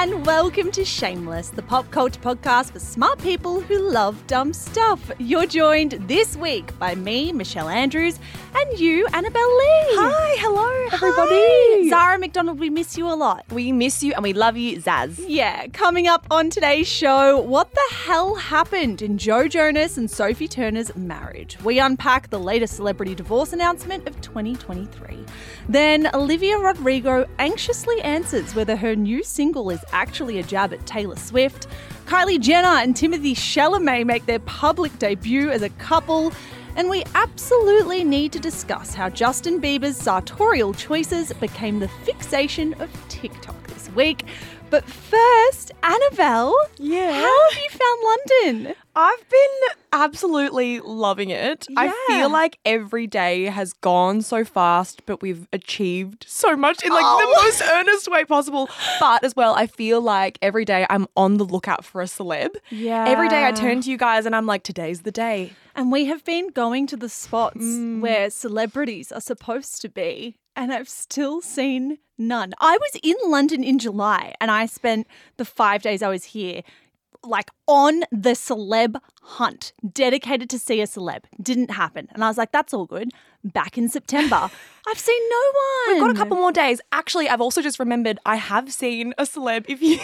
And welcome to Shameless, the pop culture podcast for smart people who love dumb stuff. You're joined this week by me, Michelle Andrews, and you, Annabelle Lee. Hi, hello, everybody. Hi. Zara McDonald, we miss you a lot. We miss you and we love you, Zaz. Yeah, coming up on today's show, what the hell happened in Joe Jonas and Sophie Turner's marriage? We unpack the latest celebrity divorce announcement of 2023. Then Olivia Rodrigo anxiously answers whether her new single is actually a jab at Taylor Swift. Kylie Jenner and Timothée Chalamet make their public debut as a couple. And we absolutely need to discuss how Justin Bieber's sartorial choices became the fixation of TikTok this week. But first, Annabelle, Yeah. how have you found London? I've been absolutely loving it. Yeah. I feel like every day has gone so fast, but we've achieved so much in like Oh. the most earnest way possible. But as well, I feel like every day I'm on the lookout for a celeb. Yeah. Every day I turn to you guys and I'm like, today's the day. And we have been going to the spots Mm. where celebrities are supposed to be, and I've still seen none. I was in London in July, and I spent the five days I was here like on the celeb hunt, dedicated to see a celeb. Didn't happen. And I was like, that's all good. Back in September, I've seen no one. We've got a couple more days. Actually, I've also just remembered I have seen a celeb. If you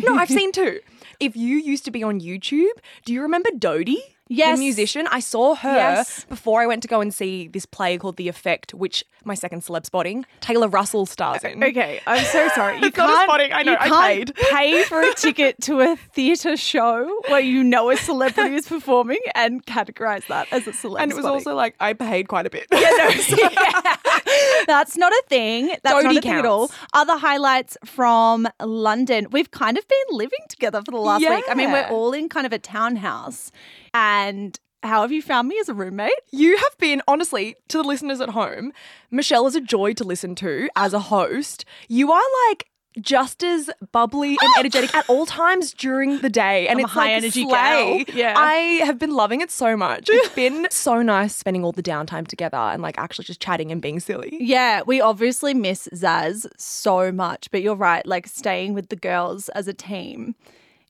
no, I've seen two. If you used to be on YouTube, do you remember Dodie? Yes. The musician. I saw her Yes. before I went to go and see this play called The Effect, which my second celeb spotting, Taylor Russell stars in. Uh, okay, I'm so sorry. You not can't, spotting, I know, you I can't paid. pay for a ticket to a theatre show where you know a celebrity is performing and categorize that as a celebrity. And it was also like I paid quite a bit. Yeah, no. That's not a thing. That's not Dodie a thing at all. Other highlights from London. We've kind of been living together for the last week. I mean, we're all in kind of a townhouse. And how have you found me as a roommate? You have been, honestly, to the listeners at home, Michelle is a joy to listen to as a host. You are like just as bubbly and energetic at all times during the day. And I'm a it's high like energy slay. gal. Yeah. I have been loving it so much. It's been so nice spending all the downtime together and like actually just chatting and being silly. Yeah, we obviously miss Zaz so much, but you're right. Like staying with the girls as a team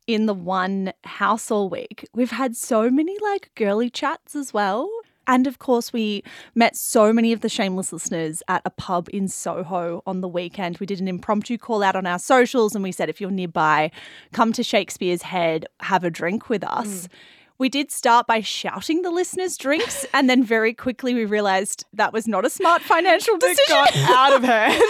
in the one house all week, we've had so many like girly chats as well. And of course, we met so many of the shameless listeners at a pub in Soho on the weekend. We did an impromptu call out on our socials and we said, if you're nearby, come to Shakespeare's Head, have a drink with us. Mm. We did start by shouting the listeners' drinks, and then very quickly we realized that was not a smart financial decision. It got out of hand.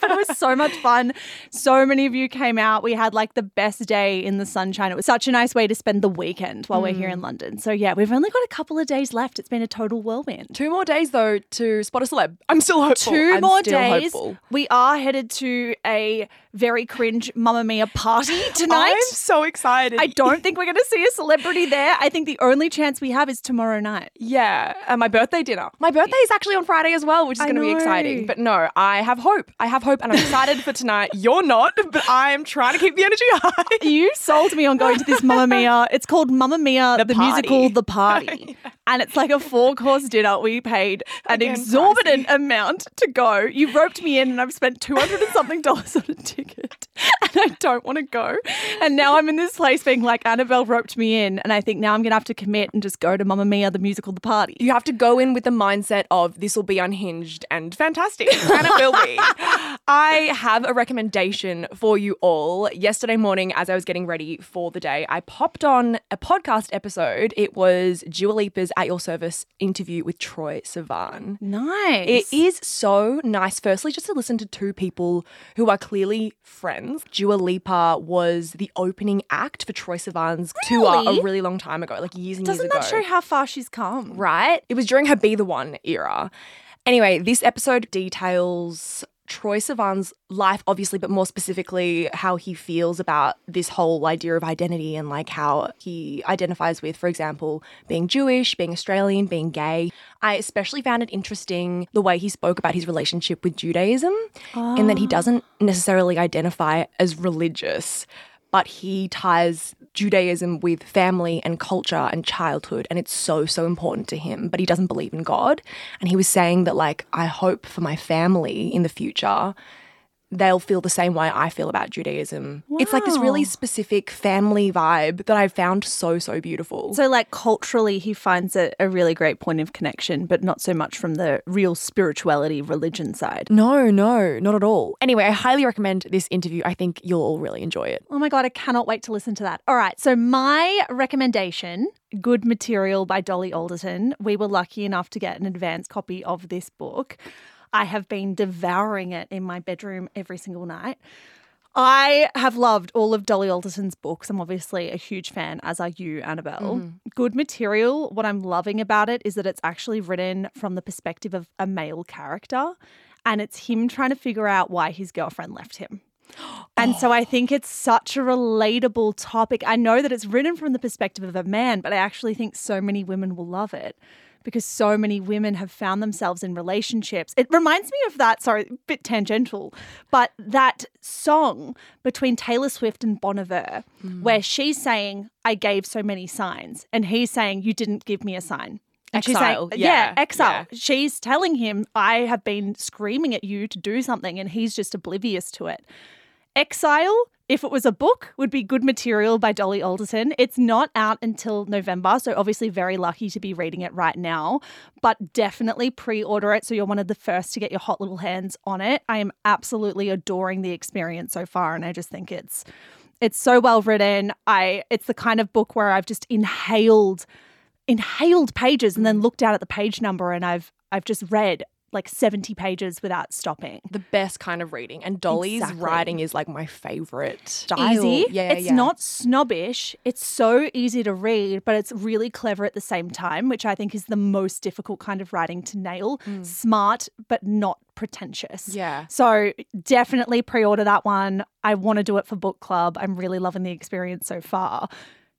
but it was so much fun. So many of you came out. We had like the best day in the sunshine. It was such a nice way to spend the weekend while we're here in mm. London. So, yeah, we've only got a couple of days left. It's been a total whirlwind. Two more days though to spot a celeb. I'm still hopeful. 2 I'm more days. hopeful. We are headed to a very cringe Mamma Mia party tonight. I'm so excited. I don't think we're going to see a celebrity there. I think the only chance we have is tomorrow night. Yeah, and my birthday dinner. My birthday is actually on Friday as well, which is going to be exciting. But no, I have hope. I have hope, and I'm excited for tonight. You're not, but I am trying to keep the energy high. You sold me on going to this Mamma Mia. It's called Mamma Mia, the, The musical, The Party. And it's like a four course dinner. We paid an Again, exorbitant amount to go. You roped me in, and I've spent 200 and something dollars on a ticket. And I don't want to go. And now I'm in this place being like, Annabelle roped me in. And I think now I'm going to have to commit and just go to Mamma Mia, the musical, The Party. You have to go in with the mindset of this will be unhinged and fantastic, and it will be. I have a recommendation for you all. Yesterday morning, as I was getting ready for the day, I popped on a podcast episode. It was Dua Lipa's At Your Service interview with Troye Sivan. Nice. It is so nice, firstly, just to listen to two people who are clearly friends. Dua Lipa was the opening act for Troye Sivan's tour a really long time ago, like years and Doesn't years that show how far she's come? right? It was during her Be the One era. Anyway, this episode details Troye Sivan's life, obviously, but more specifically, how he feels about this whole idea of identity and like how he identifies with, for example, being Jewish, being Australian, being gay. I especially found it interesting the way he spoke about his relationship with Judaism, in that he ah. doesn't necessarily identify as religious. But he ties Judaism with family and culture and childhood, and it's so, so important to him. But he doesn't believe in God. And he was saying that, like, I hope for my family in the future they'll feel the same way I feel about Judaism. It's like this really specific family vibe that I found so, so beautiful. So, like culturally, he finds it a really great point of connection, but not so much from the real spirituality, religion side. no, no, not at all. Anyway, I highly recommend this interview. I think you'll all really enjoy it. Oh my God, I cannot wait to listen to that. All right. So, my recommendation Good Material by Dolly Alderton. We were lucky enough to get an advance copy of this book. I have been devouring it in my bedroom every single night. I have loved all of Dolly Alderton's books. I'm obviously a huge fan, as are you, Annabelle. Mm-hmm. Good material. What I'm loving about it is that it's actually written from the perspective of a male character, and it's him trying to figure out why his girlfriend left him. And so oh. I think it's such a relatable topic. I know that it's written from the perspective of a man, but I actually think so many women will love it because so many women have found themselves in relationships. It reminds me of that, sorry, a bit tangential, but that song between Taylor Swift and Bon Iver, hmm. where she's saying, I gave so many signs, and he's saying, You didn't give me a sign. And Exile, she's saying, yeah, yeah, exile. yeah. She's telling him, I have been screaming at you to do something, and he's just oblivious to it. Exile, if it was a book, would be Good Material by Dolly Alderton. It's not out until November, so obviously very lucky to be reading it right now, but definitely pre order it so you're one of the first to get your hot little hands on it. I am absolutely adoring the experience so far, and I just think it's. It's so well written. I it's the kind of book where I've just inhaled inhaled pages and then looked down at the page number and I've I've just read like 70 pages without stopping. The best kind of reading. And Dolly's Exactly. writing is like my favorite style. Easy. Yeah, it's yeah. not snobbish. It's so easy to read, but it's really clever at the same time, which I think is the most difficult kind of writing to nail. Mm. Smart, but not pretentious. Yeah. So definitely pre-order that one. I want to do it for book club. I'm really loving the experience so far.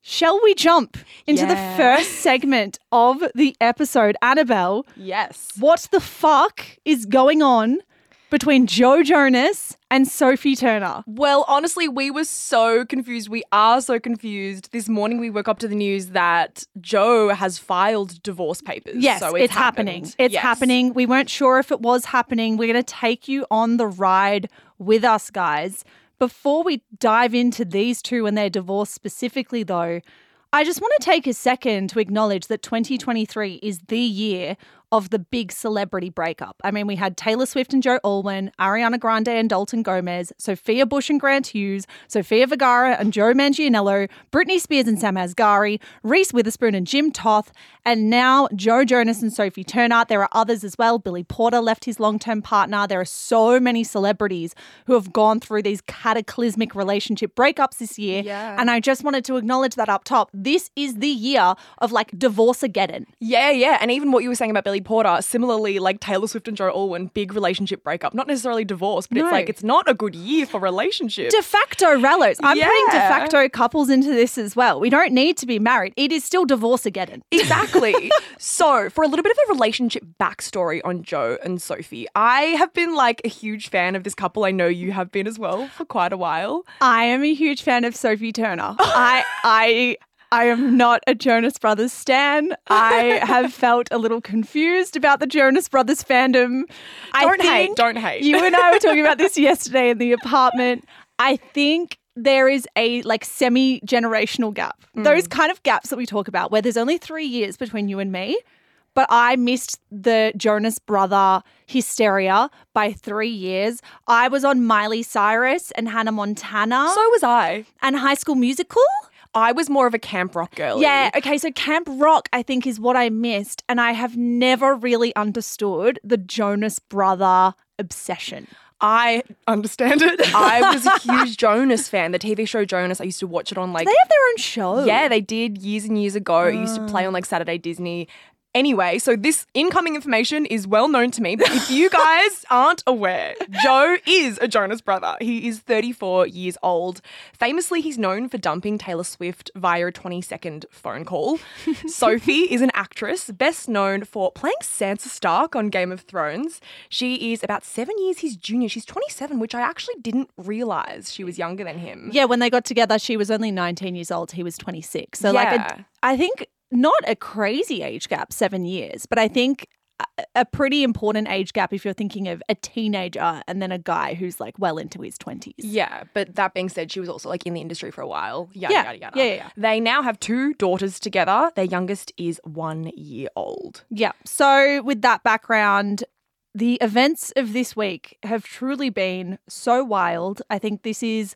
Shall we jump into the first segment of the episode? Annabelle, Yes. what the fuck is going on between Joe Jonas and Sophie Turner? Well, honestly, we were so confused. We are so confused. This morning we woke up to the news that Joe has filed divorce papers. Yes, so it's, it's, happening. It's Yes. happening. We weren't sure if it was happening. We're going to take you on the ride with us, guys. Before we dive into these two and their divorce specifically, though, I just want to take a second to acknowledge that 2023 is the year of the big celebrity breakup. I mean, we had Taylor Swift and Joe Alwyn, Ariana Grande and Dalton Gomez, Sophia Bush and Grant Hughes, Sophia Vergara and Joe Manganiello, Britney Spears and Sam Asghari, Reese Witherspoon and Jim Toth, and now Joe Jonas and Sophie Turner. There are others as well. Billy Porter left his long term partner. There are so many celebrities who have gone through these cataclysmic relationship breakups this year. Yeah. And I just wanted to acknowledge that up top. This is the year of like divorce-ageddon. Yeah, yeah. And even what you were saying about Billy Porter, similarly, like Taylor Swift and Joe Alwyn, big relationship breakup. Not necessarily divorce, but No. it's like it's not a good year for relationships. De facto rallos. I'm putting de facto couples into this as well. We don't need to be married. It is still divorce-ageddon. Exactly. so, for a little bit of a relationship backstory on Joe and Sophie, I have been like a huge fan of this couple. I know you have been as well for quite a while. I am a huge fan of Sophie Turner. I I I am not a Jonas Brothers stan. I have felt a little confused about the Jonas Brothers fandom. I Don't hate, don't hate. You and I were talking about this yesterday in the apartment. I think there is a like semi generational gap. Mm. Those kind of gaps that we talk about where there's only 3 years between you and me. But I missed the Jonas brother hysteria by three years. I was on Miley Cyrus and Hannah Montana So was I. and High School Musical. I was more of a camp rock girl. Yeah, okay, so Camp Rock, I think, is what I missed. And I have never really understood the Jonas brother obsession. I understand it. I was a huge Jonas fan. The TV show Jonas, I used to watch it on like They have their own show. Yeah, they did years and years ago. It used to play oh. on like Saturday Disney. Anyway, so this incoming information is well known to me, but if you guys aren't aware, Joe is a Jonas brother. He is 34 years old. Famously, he's known for dumping Taylor Swift via a 20 second phone call. Sophie is an actress, best known for playing Sansa Stark on Game of Thrones. She is about seven years his junior. She's 27, which I actually didn't realize she was younger than him. Yeah, when they got together, she was only 19 years old. He was 26. So, like, Yeah. a, I think not a crazy age gap, seven years, but I think a, pretty important age gap if you're thinking of a teenager and then a guy who's like well into his 20s. Yeah, but that being said, she was also like in the industry for a while. Yada, Yeah, yada, yada. yeah, yeah, yeah. They now have two daughters together. Their youngest is one year old. Yeah. So, with that background, the events of this week have truly been so wild. I think this is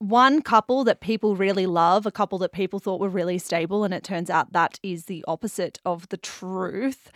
one couple that people really love, a couple that people thought were really stable, and it turns out that is the opposite of the truth.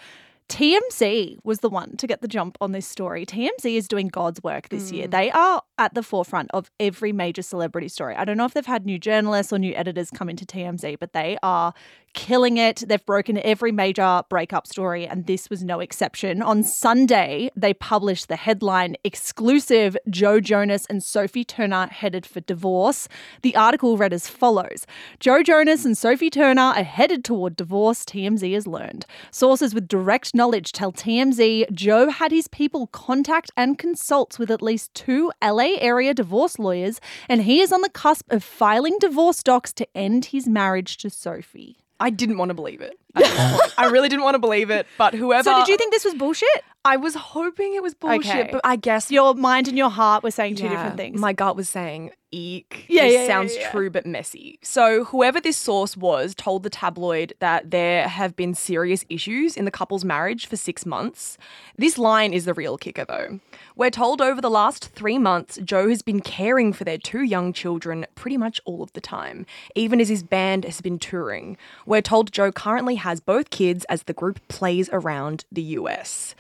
TMZ was the one to get the jump on this story. TMZ is doing God's work this year. Mm. They are at the forefront of every major celebrity story. I don't know if they've had new journalists or new editors come into TMZ, but they are killing it. They've broken every major breakup story, and this was no exception. On Sunday, they published the headline Exclusive Joe Jonas and Sophie Turner headed for divorce. The article read as follows Joe Jonas and Sophie Turner are headed toward divorce, TMZ has learned. Sources with direct knowledge tell TMZ Joe had his people contact and consult with at least two LA area divorce lawyers, and he is on the cusp of filing divorce docs to end his marriage to Sophie. I didn't want to believe it. I really didn't want to believe it, but whoever. So, did you think this was bullshit? I was hoping it was bullshit, Okay. but I guess Your mind and your heart were saying two Yeah, different things. My gut was saying, eek. Yeah, this yeah, yeah, sounds yeah. true but messy. So, whoever this source was told the tabloid that there have been serious issues in the couple's marriage for six months. This line is the real kicker, though. We're told over the last three months, Joe has been caring for their two young children pretty much all of the time, even as his band has been touring. We're told Joe currently has both kids as the group plays around the US.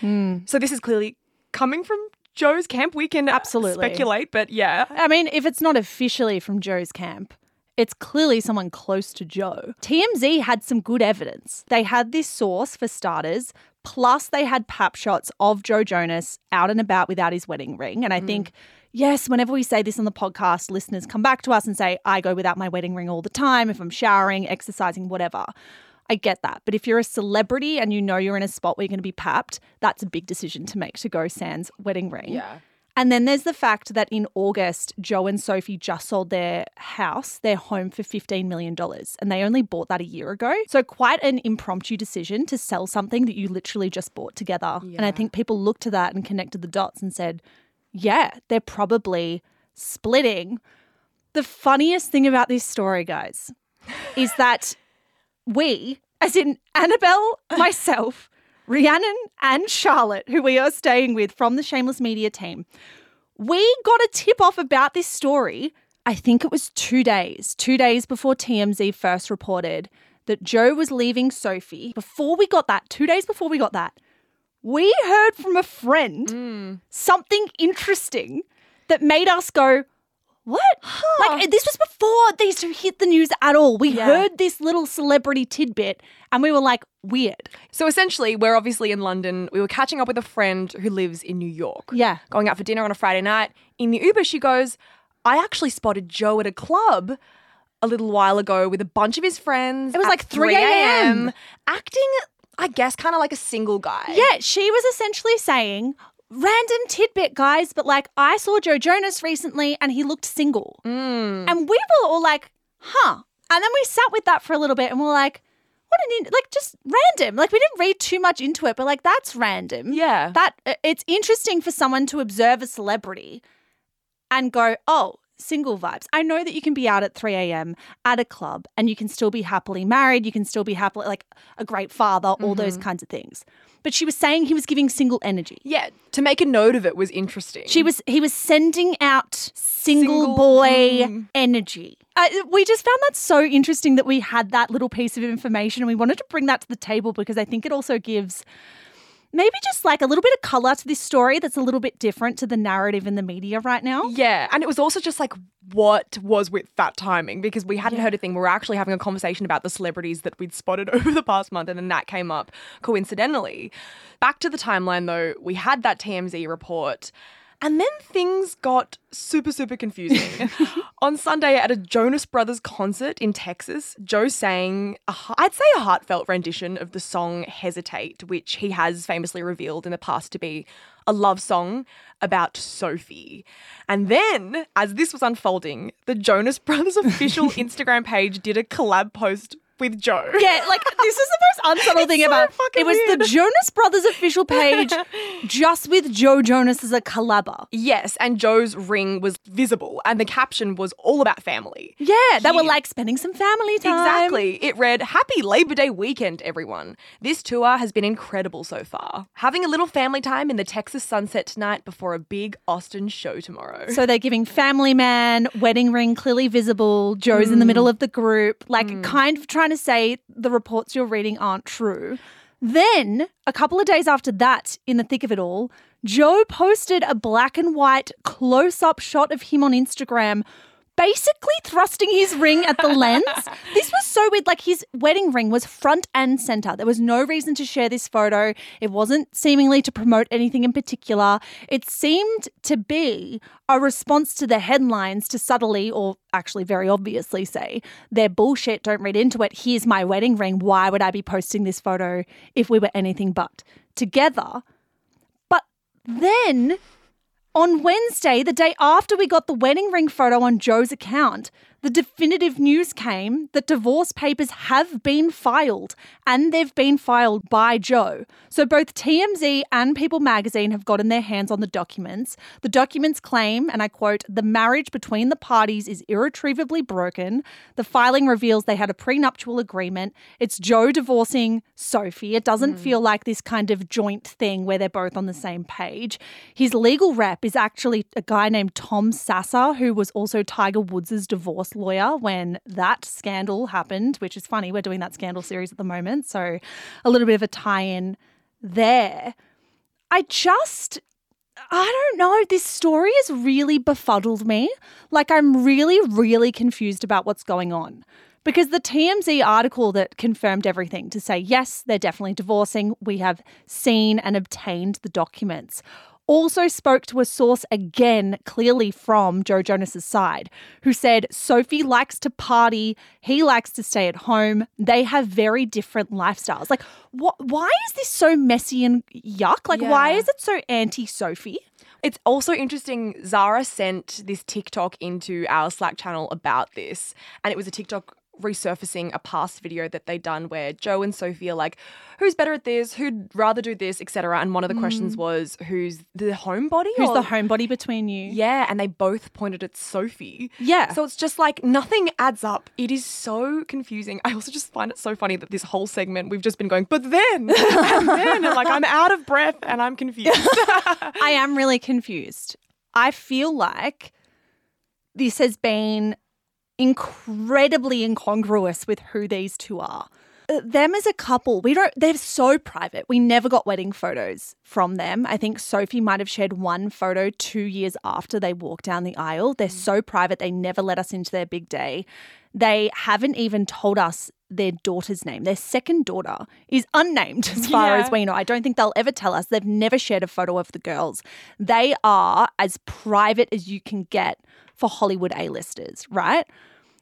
Hmm. So, this is clearly coming from Joe's camp. We can Absolutely. speculate, but yeah. I mean, if it's not officially from Joe's camp, it's clearly someone close to Joe. TMZ had some good evidence. They had this source for starters, plus they had pap shots of Joe Jonas out and about without his wedding ring. And I hmm. think, yes, whenever we say this on the podcast, listeners come back to us and say, I go without my wedding ring all the time if I'm showering, exercising, whatever. I get that. But if you're a celebrity and you know you're in a spot where you're going to be papped, that's a big decision to make to go sans wedding ring. Yeah. And then there's the fact that in August, Joe and Sophie just sold their house, their home, for $15 million. And they only bought that a year ago. So, quite an impromptu decision to sell something that you literally just bought together. And I think people looked to that and connected the dots and said, yeah, they're probably splitting. The funniest thing about this story, guys, is that we, as in Annabelle, myself, Rhiannon and Charlotte, who we are staying with from the Shameless Media team, we got a tip off about this story. I think it was two days, two days before TMZ first reported that Joe was leaving Sophie. Before we got that, two days before we got that, we heard from a friend mm. something interesting that made us go, what? Like, this was before these two hit the news at all. We Yeah. heard this little celebrity tidbit and we were like, weird. So essentially, we're obviously in London. We were catching up with a friend who lives in New York. Yeah. Going out for dinner on a Friday night. In the Uber, she goes, I actually spotted Joe at a club a little while ago with a bunch of his friends. It was like 3 a.m.. Acting, I guess, kind of like a single guy. Yeah, she was essentially saying, random tidbit, guys, but like, I saw Joe Jonas recently and he looked single. Mm. And we were all like, huh. And then we sat with that for a little bit and we're like, what an, in- like, just random. Like, we didn't read too much into it, but like, that's random. Yeah. That, it's interesting for someone to observe a celebrity and go, oh, single vibes. I know that you can be out at 3 a.m. at a club and you can still be happily married. You can still be happily, like, a great father, all those kinds of things. But she was saying he was giving single energy. Yeah, to make a note of it was interesting. She was he was sending out single, Single- boy mm. energy. Uh, we just found that so interesting that we had that little piece of information and we wanted to bring that to the table because I think it also gives maybe just like a little bit of color to this story that's a little bit different to the narrative in the media right now. Yeah, and it was also just like what was with that timing because we hadn't heard a thing. We were actually having a conversation about the celebrities that we'd spotted over the past month, and then that came up coincidentally. Back to the timeline though, we had that TMZ report. And then things got super, super confusing. On Sunday at a Jonas Brothers concert in Texas, Joe sang, a, he- I'd say a heartfelt rendition of the song Hesitate, which he has famously revealed in the past to be a love song about Sophie. And then, as this was unfolding, the Jonas Brothers official Instagram page did a collab post with Joe. Yeah, like this is the most unsubtle thing so about it was the. Jonas Brothers official page just with Joe Jonas as a collabor. Yes, and Joe's ring was visible, and the caption was all about family. Yeah, they were like spending some family time. Exactly. It read, Happy Labor Day weekend, everyone. This tour has been incredible so far. Having a little family time in the Texas sunset tonight before a big Austin show tomorrow. So they're giving family man, wedding ring clearly visible, Joe's in the mm. middle of the group, like mm. kind of trying to say the reports you're reading aren't true. Then, a couple of days after that, in the thick of it all, Joe posted a black and white close up shot of him on Instagram. Basically, thrusting his ring at the lens. This was so weird. Like, his wedding ring was front and center. There was no reason to share this photo. It wasn't seemingly to promote anything in particular. It seemed to be a response to the headlines to subtly, or actually very obviously, say, they're bullshit, don't read into it. Here's my wedding ring. Why would I be posting this photo if we were anything but together? But then on Wednesday, the day after we got the wedding ring photo on Joe's account, the definitive news came that divorce papers have been filed and they've been filed by Joe. So both TMZ and People magazine have gotten their hands on the documents. The documents claim, and I quote, the marriage between the parties is irretrievably broken. The filing reveals they had a prenuptial agreement. It's Joe divorcing Sophie. It doesn't hmm. feel like this kind of joint thing where they're both on the same page. His legal rep is actually a guy named Tom Sasser, who was also Tiger Woods' divorce lawyer when that scandal happened, which is funny. We're doing that scandal series at the moment. So a little bit of a tie in there. I just. I don't know. This story has really befuddled me. Like, I'm really, really confused about what's going on. Because the TMZ article that confirmed everything to say, yes, they're definitely divorcing, we have seen and obtained the documents, also spoke to a source again, clearly from Joe Jonas's side, who said Sophie likes to party, he likes to stay at home. They have very different lifestyles. Like, what? Why is this so messy and yuck? Like, why is it so anti Sophie? It's also interesting. Zara sent this TikTok into our Slack channel about this, and it was a TikTok resurfacing a past video that they'd done where Joe and Sophie are like, who's better at this? Who'd rather do this, etc. And one of the questions was, who's the homebody? Mm. Who's or- the homebody between you? Yeah, and they both pointed at Sophie. Yeah. So it's just like nothing adds up. It is so confusing. I also just find it so funny that this whole segment we've just been going, but then, and then, and like I'm out of breath and I'm confused. I am really confused. I feel like this has been incredibly incongruous with who these two are. Uh, Them as a couple, we don't, they're so private. We never got wedding photos from them. I think Sophie might have shared one photo two years after they walked down the aisle. They're so private, they never let us into their big day. They haven't even told us their daughter's name. Their second daughter is unnamed as far Yeah. as we know. I don't think they'll ever tell us. They've never shared a photo of the girls. They are as private as you can get for Hollywood A-listers, right?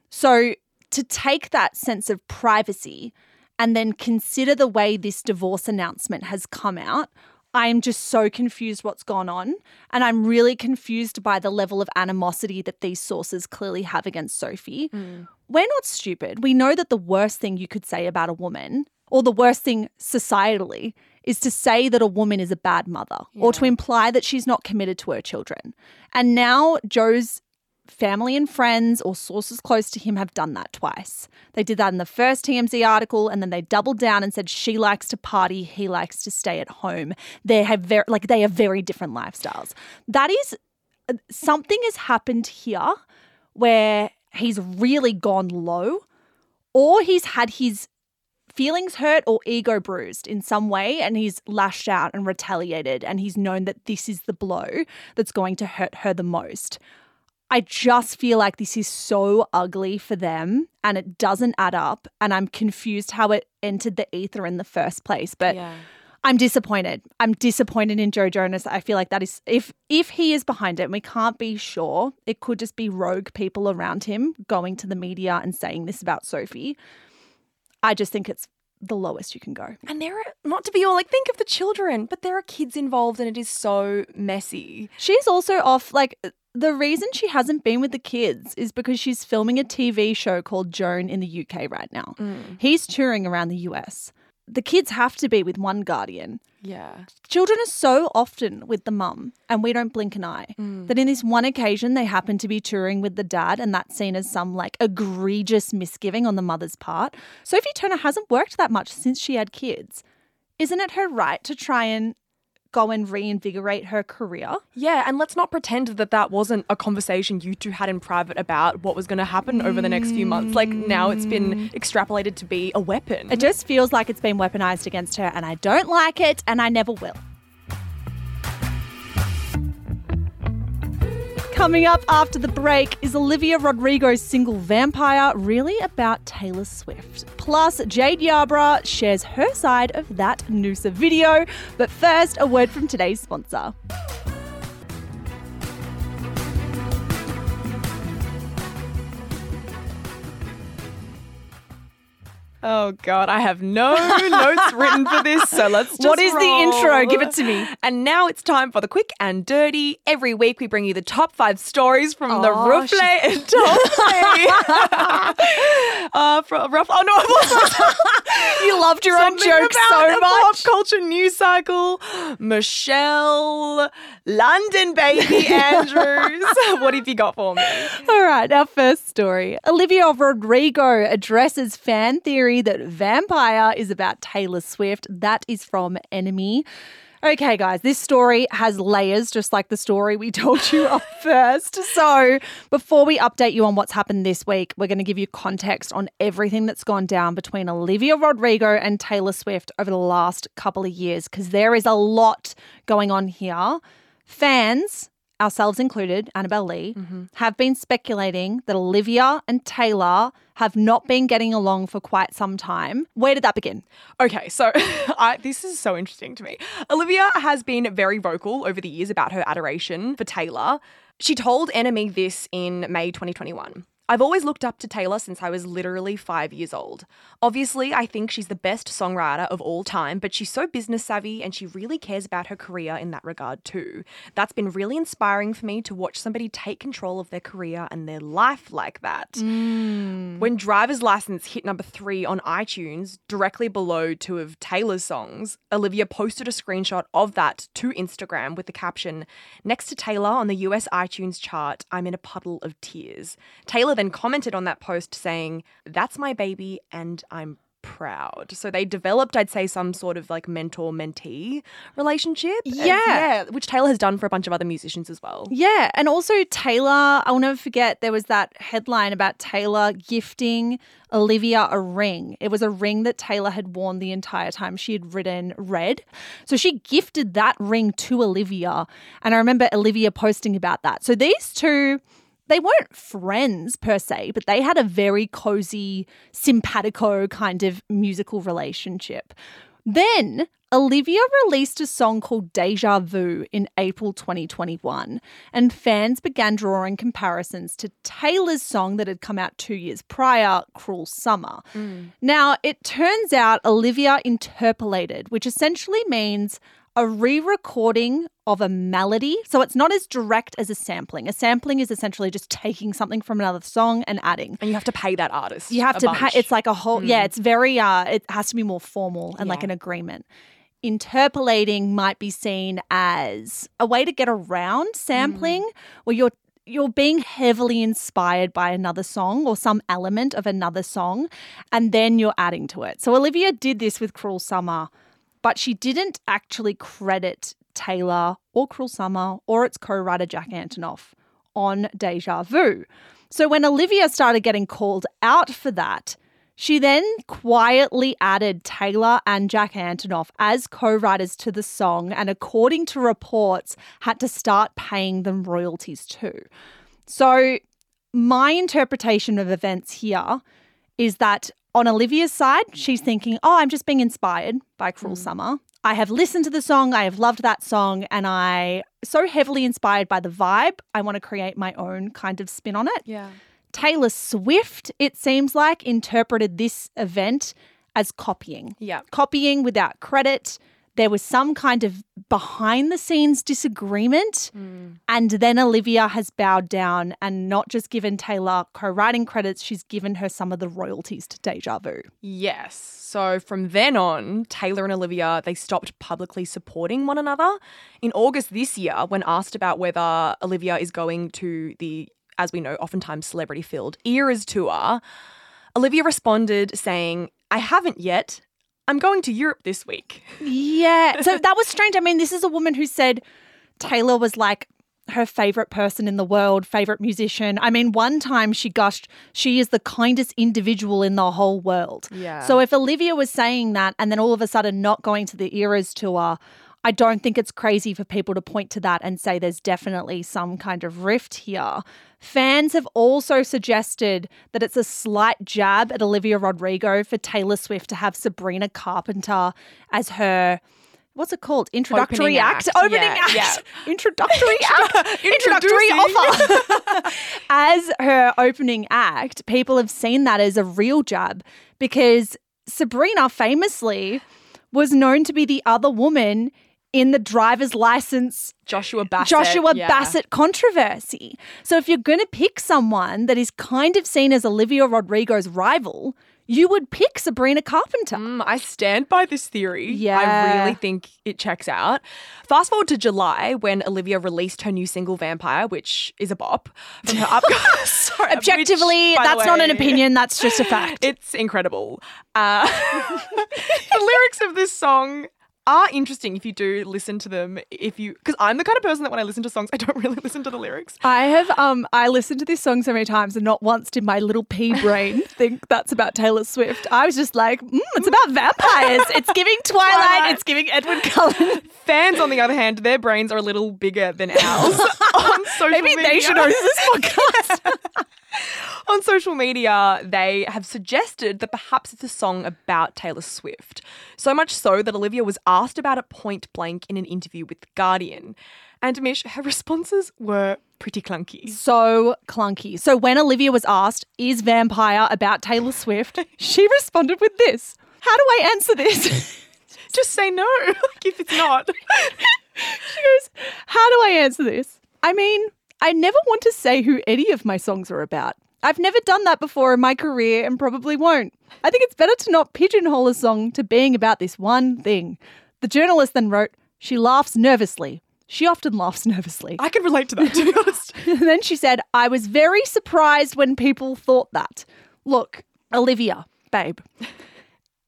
So to take that sense of privacy and then consider the way this divorce announcement has come out, I am just so confused what's gone on. And I'm really confused by the level of animosity that these sources clearly have against Sophie. Mm. We're not stupid. We know that the worst thing you could say about a woman, or the worst thing societally, is to say that a woman is a bad mother or to imply that she's not committed to her children. And now Joe's family and friends or sources close to him have done that twice. They did that in the first TMZ article and then they doubled down and said she likes to party, he likes to stay at home. They have very like they have very different lifestyles. That is uh, something has happened here where he's really gone low or he's had his feelings hurt or ego bruised in some way and he's lashed out and retaliated and he's known that this is the blow that's going to hurt her the most. I just feel like this is so ugly for them and it doesn't add up and I'm confused how it entered the ether in the first place but I'm disappointed. I'm disappointed in Joe Jonas. I feel like that is if if he is behind it, and we can't be sure. It could just be rogue people around him going to the media and saying this about Sophie. I just think it's the lowest you can go. and there are not to be all like think of the children, but there are kids involved and it is so messy. She's also off like the reason she hasn't been with the kids is because she's filming a TV show called Joan in the UK right now. Mm. He's touring around the US. The kids have to be with one guardian. Yeah. Children are so often with the mum, and we don't blink an eye. Mm. That in this one occasion, they happen to be touring with the dad, and that's seen as some like egregious misgiving on the mother's part. Sophie Turner hasn't worked that much since she had kids. Isn't it her right to try and go and reinvigorate her career? Yeah, and let's not pretend that that wasn't a conversation you two had in private about what was going to happen over the next few months. Like now it's been mm. extrapolated to be a weapon. It just feels like it's been weaponized against her, and I don't like it, and I never will. Coming up after the break is Olivia Rodrigo's single Vampire really about Taylor Swift? Plus, Jade Yarbrough shares her side of that Noosa video. But first, a word from today's sponsor. Oh god, I have no notes written for this, so let's just What is the intro? Give it to me. And now it's time for the quick and dirty. Every week we bring you the top five stories from the Oh, Ruffle and Tomsley. uh, from Ruff. Oh no, You loved your own Something jokes about so much. Pop culture news cycle. Michelle, London baby Andrews. what have you got for me? All right, our first story. Olivia Rodrigo addresses fan theory that Vampire is about Taylor Swift. That is from NME. Okay, guys, this story has layers, just like the story we told you up first. So, before we update you on what's happened this week, we're going to give you context on everything that's gone down between Olivia Rodrigo and Taylor Swift over the last couple of years, because there is a lot going on here. Fans, ourselves included, Annabelle Lee, mm-hmm. have been speculating that Olivia and Taylor have not been getting along for quite some time. Where did that begin? Okay, so I, this is so interesting to me. Olivia has been very vocal over the years about her adoration for Taylor. She told NME this in May 2021. I've always looked up to Taylor since I was literally five years old. Obviously, I think she's the best songwriter of all time, but she's so business savvy and she really cares about her career in that regard too. That's been really inspiring for me to watch somebody take control of their career and their life like that. Mm. When Driver's License hit number three on iTunes, directly below two of Taylor's songs, Olivia posted a screenshot of that to Instagram with the caption Next to Taylor on the US iTunes chart, I'm in a puddle of tears. Taylor then commented on that post saying, That's my baby and I'm proud. So they developed, I'd say, some sort of like mentor mentee relationship. Yeah. yeah. Which Taylor has done for a bunch of other musicians as well. Yeah, and also Taylor, I'll never forget there was that headline about Taylor gifting Olivia a ring. It was a ring that Taylor had worn the entire time she had written Red. So she gifted that ring to Olivia, and I remember Olivia posting about that. So these two they weren't friends per se, but they had a very cozy, simpatico kind of musical relationship. Then Olivia released a song called Deja Vu in April 2021, and fans began drawing comparisons to Taylor's song that had come out two years prior, Cruel Summer. Mm. Now, it turns out Olivia interpolated, which essentially means a re recording of a melody. So it's not as direct as a sampling. A sampling is essentially just taking something from another song and adding. And you have to pay that artist. You have to pay, it's like a whole, yeah, it's very, uh, it has to be more formal and like an agreement. Interpolating might be seen as a way to get around sampling where you're you're being heavily inspired by another song or some element of another song and then you're adding to it. So Olivia did this with Cruel Summer, but she didn't actually credit Taylor or Cruel Summer or its co-writer Jack Antonoff on Deja Vu. So when Olivia started getting called out for that, she then quietly added Taylor and Jack Antonoff as co writers to the song, and according to reports, had to start paying them royalties too. So, my interpretation of events here is that on Olivia's side, she's thinking, oh, I'm just being inspired by Cruel mm. Summer. I have listened to the song, I have loved that song, and I so heavily inspired by the vibe, I want to create my own kind of spin on it. Yeah. Taylor Swift, it seems like, interpreted this event as copying. Yeah. Copying without credit. There was some kind of behind the scenes disagreement. Hmm. And then Olivia has bowed down and not just given Taylor co writing credits, she's given her some of the royalties to Deja Vu. Yes. So from then on, Taylor and Olivia, they stopped publicly supporting one another. In August this year, when asked about whether Olivia is going to the, as we know, oftentimes celebrity filled Eras tour, Olivia responded saying, I haven't yet. I'm going to Europe this week. Yeah. So that was strange. I mean, this is a woman who said Taylor was like her favorite person in the world, favorite musician. I mean, one time she gushed, she is the kindest individual in the whole world. Yeah. So if Olivia was saying that and then all of a sudden not going to the Eras tour, I don't think it's crazy for people to point to that and say there's definitely some kind of rift here. Fans have also suggested that it's a slight jab at Olivia Rodrigo for Taylor Swift to have Sabrina Carpenter as her what's it called? Introductory Opening act. act. Opening Yeah, act. yeah. Introductory act. Introductory offer. as her opening act, people have seen that as a real jab because Sabrina famously was known to be the other woman in the driver's license Joshua Bassett. Joshua yeah. Bassett controversy. So if you're going to pick someone that is kind of seen as Olivia Rodrigo's rival, you would pick Sabrina Carpenter. Mm, I stand by this theory. Yeah. I really think it checks out. Fast forward to July when Olivia released her new single Vampire, which is a bop from her upcoming. Sorry, Objectively, the that's not an opinion, that's just a fact. It's incredible. Uh, the lyrics of this song are interesting if you do listen to them. If you, because I'm the kind of person that when I listen to songs, I don't really listen to the lyrics. I have um I listened to this song so many times and not once did my little pea brain think that's about Taylor Swift. I was just like, mm, it's about vampires. It's giving Twilight. Twilight. It's giving Edward Cullen. Fans, on the other hand, their brains are a little bigger than ours on social Maybe media. they should own this podcast. On social media, they have suggested that perhaps it's a song about Taylor Swift. So much so that Olivia was asked about it point blank in an interview with The Guardian. And Mish, her responses were pretty clunky. So clunky. So when Olivia was asked, is Vampire about Taylor Swift? she responded with this How do I answer this? Just say no, like if it's not. she goes, How do I answer this? I mean, I never want to say who any of my songs are about. I've never done that before in my career and probably won't. I think it's better to not pigeonhole a song to being about this one thing. The journalist then wrote, She laughs nervously. She often laughs nervously. I can relate to that, to be honest. And then she said, I was very surprised when people thought that. Look, Olivia, babe,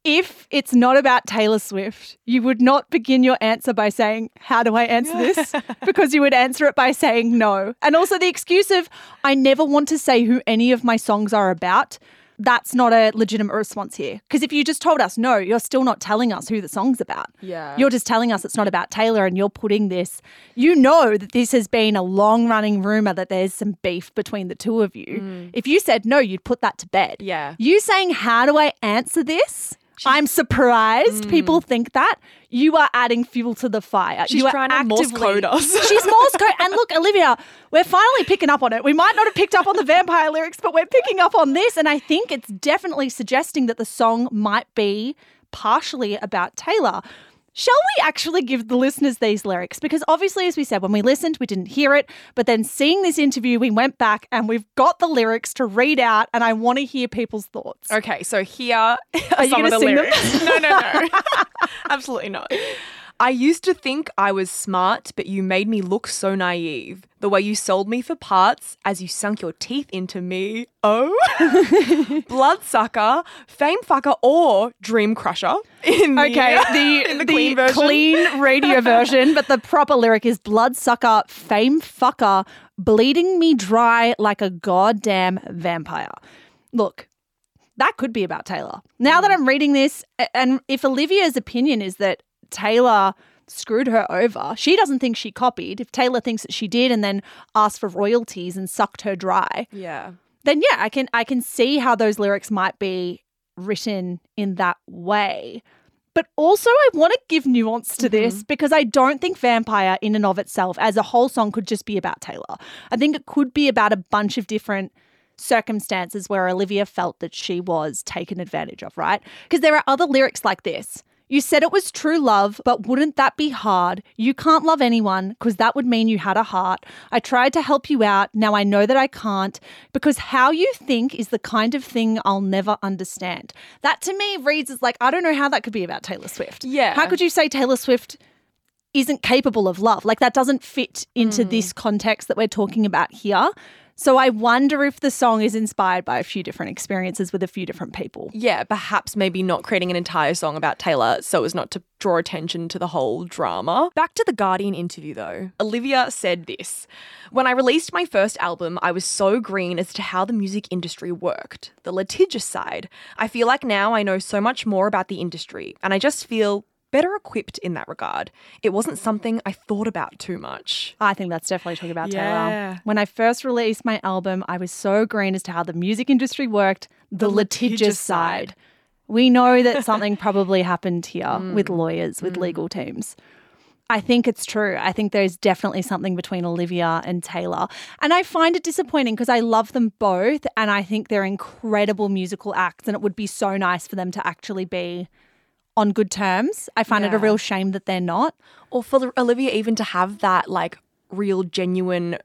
if it's not about Taylor Swift, you would not begin your answer by saying, How do I answer this? because you would answer it by saying no. And also the excuse of, I never want to say who any of my songs are about. That's not a legitimate response here. Because if you just told us no, you're still not telling us who the song's about. Yeah. You're just telling us it's not about Taylor and you're putting this, you know that this has been a long running rumor that there's some beef between the two of you. Mm. If you said no, you'd put that to bed. Yeah. You saying, How do I answer this? I'm surprised mm. people think that. You are adding fuel to the fire. She's you are trying to Morse actively- code us. She's Morse code. And look, Olivia, we're finally picking up on it. We might not have picked up on the vampire lyrics, but we're picking up on this. And I think it's definitely suggesting that the song might be partially about Taylor. Shall we actually give the listeners these lyrics? Because obviously, as we said, when we listened, we didn't hear it. But then seeing this interview, we went back and we've got the lyrics to read out, and I want to hear people's thoughts. Okay, so here are, you some of the sing them? no, no, no. Absolutely not. I used to think I was smart, but you made me look so naive. The way you sold me for parts as you sunk your teeth into me. Oh. Bloodsucker, fame fucker, or dream crusher. In the, Okay, the in the, the clean version. clean radio version, but the proper lyric is bloodsucker, fame fucker, bleeding me dry like a goddamn vampire. Look, that could be about Taylor. Now that mm. I'm reading this, and if Olivia's opinion is that Taylor screwed her over, she doesn't think she copied. If Taylor thinks that she did and then asked for royalties and sucked her dry, Yeah. then yeah, I can I can see how those lyrics might be written in that way. But also I want to give nuance to this mm-hmm. because I don't think Vampire in and of itself as a whole song could just be about Taylor. I think it could be about a bunch of different circumstances where Olivia felt that she was taken advantage of, right? Because there are other lyrics like this. You said it was true love, but wouldn't that be hard? You can't love anyone because that would mean you had a heart. I tried to help you out. Now I know that I can't because how you think is the kind of thing I'll never understand. That to me reads as like, I don't know how that could be about Taylor Swift. Yeah. How could you say Taylor Swift isn't capable of love? Like that doesn't fit into hmm. this context that we're talking about here. So I wonder if the song is inspired by a few different experiences with a few different people. Yeah, perhaps maybe not creating an entire song about Taylor so as not to draw attention to the whole drama. Back to the Guardian interview though. Olivia said this When I released my first album, I was so green as to how the music industry worked, the litigious side. I feel like now I know so much more about the industry, and I just feel better equipped in that regard. It wasn't something I thought about too much. I think that's definitely talking about Yeah. Taylor. When I first released my album, I was so green as to how the music industry worked, the, litigious, litigious side. side. We know that something probably happened here mm. with lawyers, with mm. legal teams. I think it's true. I think there's definitely something between Olivia and Taylor. And I find it disappointing because I love them both and I think they're incredible musical acts and it would be so nice for them to actually be on good terms. I find it a real shame that they're not. Or for Olivia even to have that like real genuine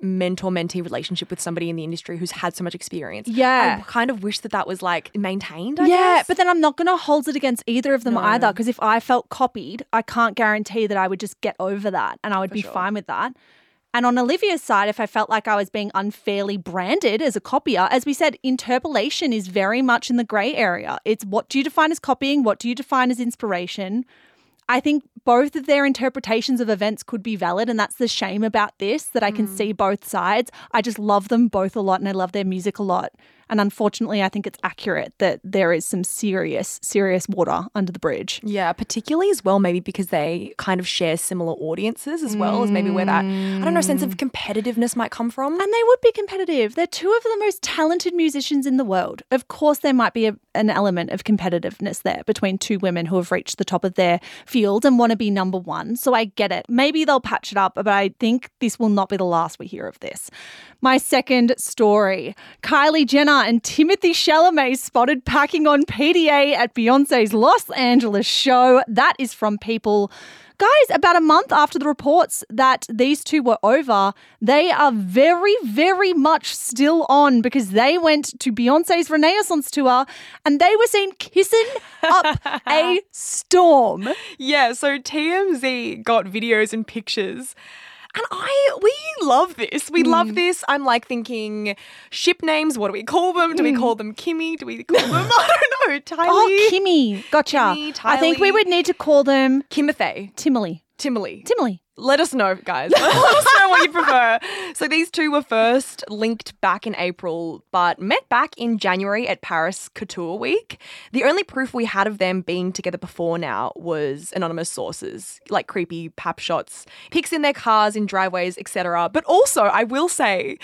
mentor mentee relationship with somebody in the industry who's had so much experience. Yeah. I kind of wish that that was like maintained. I yeah, guess. but then I'm not going to hold it against either of them No. either because if I felt copied, I can't guarantee that I would just get over that and I would be sure. fine with that. And on Olivia's side, if I felt like I was being unfairly branded as a copier, as we said, interpolation is very much in the grey area. It's what do you define as copying? What do you define as inspiration? I think both of their interpretations of events could be valid. And that's the shame about this that I can hmm. see both sides. I just love them both a lot and I love their music a lot. And unfortunately, I think it's accurate that there is some serious, serious water under the bridge. yeah, particularly as well, maybe because they kind of share similar audiences as well as maybe where that I don't know sense of hmm. competitiveness might come from. And they would be competitive. They're two of the most talented musicians in the world. Of course, there might be a, an element of competitiveness there between two women who have reached the top of their field and want to be number one, so I get it. Maybe they'll patch it up, but I think this will not be the last we hear of this. My second story Kylie Jenner and Timothée Chalamet spotted packing on PDA at Beyonce's Los Angeles show. That is from People. Guys, about a month after the reports that these two were over, they are very, very much still on because they went to Beyonce's Renaissance tour and they were seen kissing up a storm. Yeah, so TMZ got videos and pictures. And I, we love this. We Mm. love this. I'm like thinking ship names. What do we call them? Do we call them Kimmy? Do we call them, I don't know, Tylee? Mm. Oh, Kimmy. Gotcha. Kimmy, I think we would need to call them Kimothy. Timely. Timely. Timely. Let us know, guys. Let us know what you prefer. So these two were first linked back in April, but met back in January at Paris Couture Week. The only proof we had of them being together before now was anonymous sources, like creepy pap shots, pics in their cars, in driveways, etc. But also, I will say,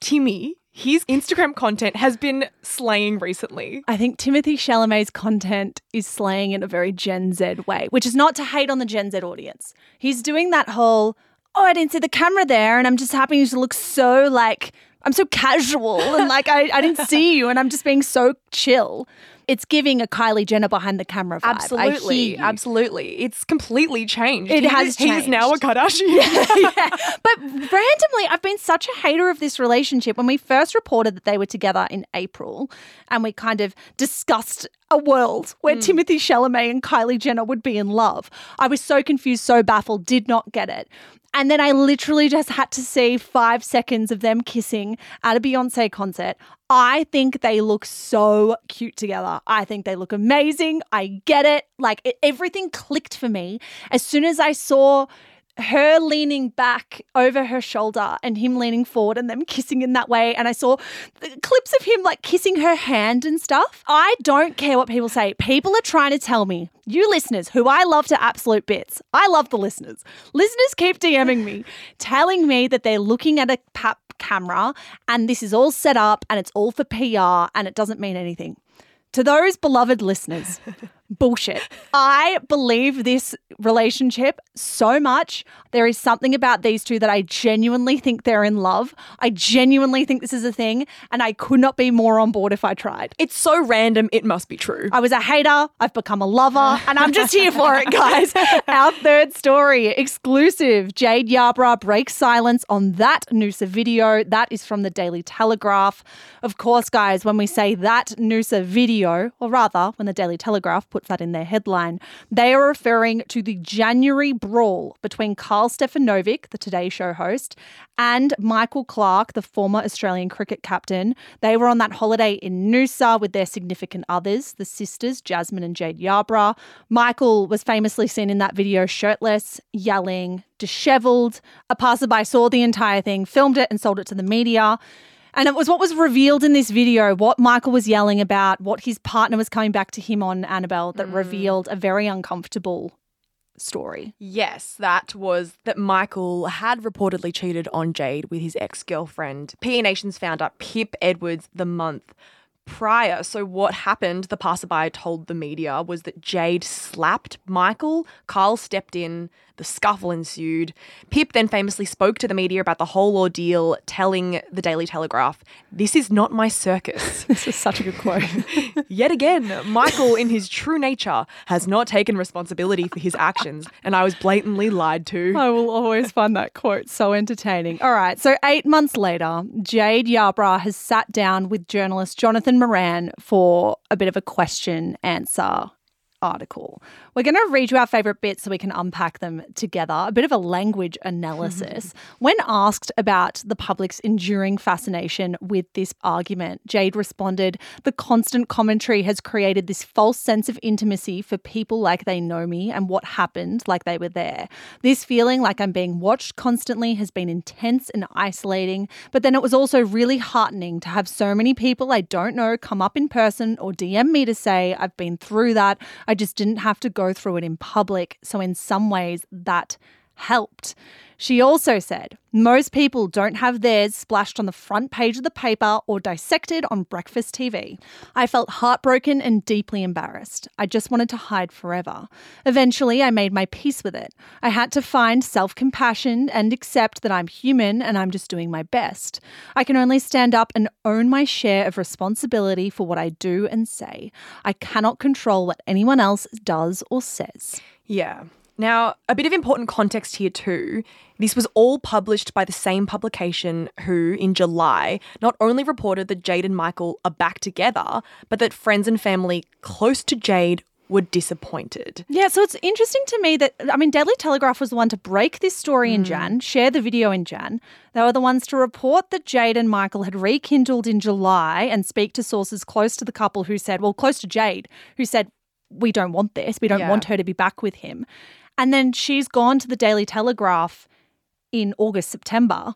Timmy, his Instagram content has been slaying recently. I think Timothée Chalamet's content is slaying in a very Gen Z way, which is not to hate on the Gen Z audience. He's doing that whole, oh, I didn't see the camera there, and I'm just happening to look so like I'm so casual and like I, I didn't see you, and I'm just being so chill. It's giving a Kylie Jenner behind the camera vibe. Absolutely, absolutely. It's completely changed. It He- has He's now a. Kardashian. yeah. But randomly, I've been such a hater of this relationship. When we first reported that they were together in April, and we kind of discussed a world where hmm. Timothée Chalamet and Kylie Jenner would be in love, I was so confused, so baffled, did not get it. And then I literally just had to see five seconds of them kissing at a Beyonce concert. I think they look so cute together. I think they look amazing. I get it. Like it, everything clicked for me as soon as I saw her leaning back over her shoulder and him leaning forward and them kissing in that way. And I saw clips of him like kissing her hand and stuff. I don't care what people say. People are trying to tell me, you listeners, who I love to absolute bits, I love the listeners. Listeners keep DMing me, telling me that they're looking at a pap camera and this is all set up and it's all for PR and it doesn't mean anything. To those beloved listeners, bullshit. I believe this relationship so much. There is something about these two that I genuinely think they're in love. I genuinely think this is a thing, and I could not be more on board if I tried. it's so random, it must be true. I was a hater, I've become a lover, and I'm just here for it, guys. Our third story, exclusive. Jade Yarbrough breaks silence on that Noosa video. That is from the Daily Telegraph. Of course, guys, when we say that Noosa video, or rather, when the Daily Telegraph that in their headline, they are referring to the January brawl between Karl Stefanovic, the Today Show host, and Michael Clarke, the former Australian cricket captain. They were on that holiday in Noosa with their significant others, the sisters, Jasmine and Jade Yarbrough. Michael was famously seen in that video shirtless, yelling, dishevelled. A passerby saw the entire thing, filmed it, and sold it to the media. And it was what was revealed in this video, what Michael was yelling about, what his partner was coming back to him on, Annabelle, that mm. revealed a very uncomfortable story. Yes, that was that Michael had reportedly cheated on Jade with his ex girlfriend, PE Nation's founder Pip Edwards, the month prior. So, what happened, the passerby told the media, was that Jade slapped Michael. Karl stepped in, the scuffle ensued. Pip then famously spoke to the media about the whole ordeal, telling the Daily Telegraph, This is not my circus. This is such a good quote. Yet again, Michael, in his true nature, has not taken responsibility for his actions, and I was blatantly lied to. I will always find that quote so entertaining. All right, so eight months later, Jade Yarbrough has sat down with journalist Jonathan Moran for a bit of a question answer article. We're going to read you our favourite bits so we can unpack them together. A bit of a language analysis. when asked about the public's enduring fascination with this argument, Jade responded, The constant commentary has created this false sense of intimacy for people like they know me and what happened like they were there. This feeling like I'm being watched constantly has been intense and isolating, but then it was also really heartening to have so many people I don't know come up in person or DM me to say, I've been through that. I just didn't have to go through it in public. So, in some ways, that helped. She also said, most people don't have theirs splashed on the front page of the paper or dissected on breakfast TV. I felt heartbroken and deeply embarrassed. I just wanted to hide forever. Eventually, I made my peace with it. I had to find self compassion and accept that I'm human and I'm just doing my best. I can only stand up and own my share of responsibility for what I do and say. I cannot control what anyone else does or says. Yeah. Now, a bit of important context here too. This was all published by the same publication who, in July, not only reported that Jade and Michael are back together, but that friends and family close to Jade were disappointed. Yeah, so it's interesting to me that I mean, Daily Telegraph was the one to break this story in mm. Jan, share the video in Jan. They were the ones to report that Jade and Michael had rekindled in July and speak to sources close to the couple who said, well, close to Jade, who said, we don't want this. We don't Yeah. want her to be back with him. And then she's gone to the Daily Telegraph in August, September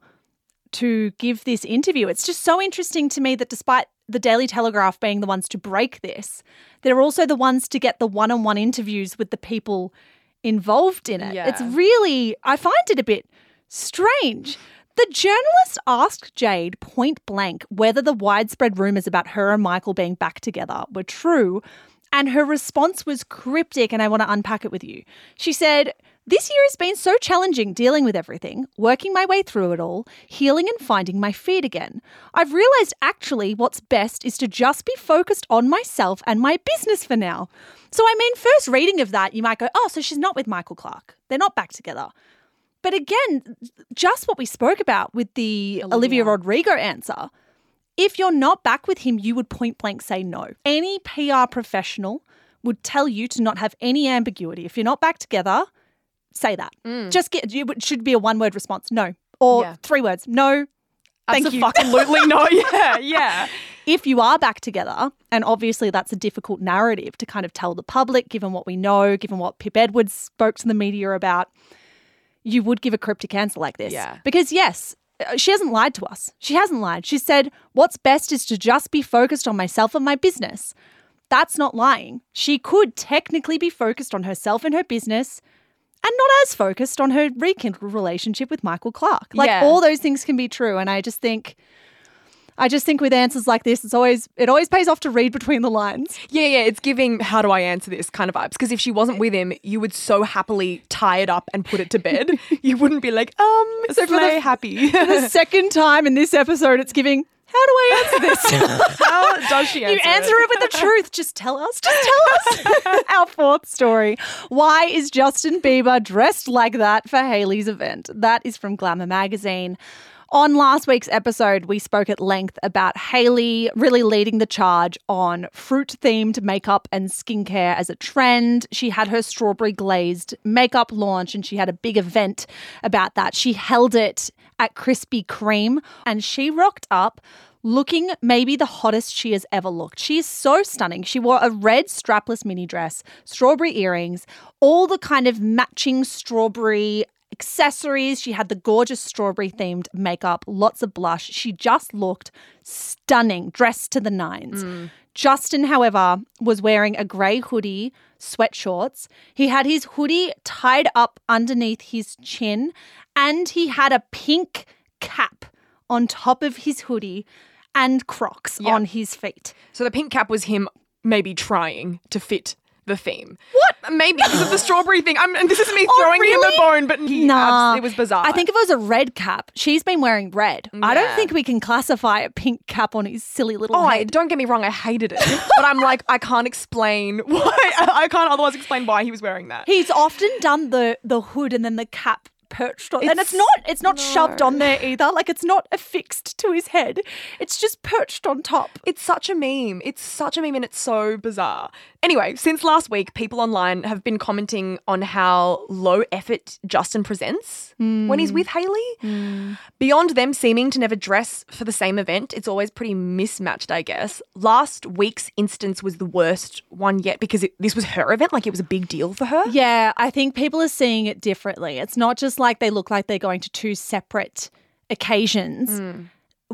to give this interview. It's just so interesting to me that despite the Daily Telegraph being the ones to break this, they're also the ones to get the one on one interviews with the people involved in it. It's really, I find it a bit strange. The journalist asked Jade point blank whether the widespread rumours about her and Michael being back together were true, and her response was cryptic, and I want to unpack it with you. She said, This year has been so challenging dealing with everything, working my way through it all, healing and finding my feet again. I've realised actually what's best is to just be focused on myself and my business for now. So, I mean, first reading of that, you might go, Oh, so she's not with Michael Clarke. They're not back together. But again, just what we spoke about with the Olivia, Rodrigo answer. If you're not back with him, you would point blank say no. Any PR professional would tell you to not have any ambiguity. If you're not back together, say that. Mm. Just get you it should be a one word response. No. Or Yeah. three words. No. Thank you. Absolutely no. Yeah, yeah. If you are back together, and obviously that's a difficult narrative to kind of tell the public, given what we know, given what Pip Edwards spoke to the media about, you would give a cryptic answer like this. Yeah. Because, yes, Uh, she hasn't lied to us. She hasn't lied. She said, What's best is to just be focused on myself and my business. That's not lying. She could technically be focused on herself and her business and not as focused on her rekindled relationship with Michael Clarke. Like Yeah. all those things can be true. And I just think. I just think with answers like this, it's always it always pays off to read between the lines. Yeah, yeah, it's giving how do I answer this kind of vibes. Because if she wasn't with him, you would so happily tie it up and put it to bed. you wouldn't be like, um, so for the- happy. the second time in this episode, it's giving. How do I answer this? how does she answer it? you answer it with the truth. Just tell us. Just tell us. Our fourth story. Why is Justin Bieber dressed like that for Hailey's event? That is from Glamour magazine. On last week's episode, we spoke at length about Hailey really leading the charge on fruit themed makeup and skincare as a trend. She had her strawberry glazed makeup launch and she had a big event about that. She held it at Krispy Kreme and she rocked up looking maybe the hottest she has ever looked. She is so stunning. She wore a red strapless mini dress, strawberry earrings, all the kind of matching strawberry accessories. She had the gorgeous strawberry themed makeup, lots of blush. She just looked stunning, dressed to the nines. Mm. Justin, however, was wearing a grey hoodie, sweat shorts. He had his hoodie tied up underneath his chin, and he had a pink cap on top of his hoodie and Crocs Yeah. on his feet. So the pink cap was him maybe trying to fit the theme. What? Maybe because of the strawberry thing. I'm, and this is me Oh, throwing him really? a bone, but he Nah. abs- it was bizarre. I think if it was a red cap, she's been wearing red. I don't think we can classify a pink cap on his silly little Oh, I, head. don't get me wrong, I hated it. but I'm like, I can't explain why. I can't otherwise explain why he was wearing that. He's often done the the hood and then the cap perched on, and it's It's- not it's not shoved on there either. Like it's not affixed to his head. It's just perched on top. It's such a meme. It's such a meme and it's so bizarre. Anyway, since last week, people online have been commenting on how low effort Justin presents when he's hmm. with Hailey. Hmm. Beyond them seeming to never dress for the same event, it's always pretty mismatched, I guess. Last week's instance was the worst one yet because it, this was her event, like it was a big deal for her. Yeah, I think people are seeing it differently. It's not just like they look like they're going to two separate occasions. Hmm.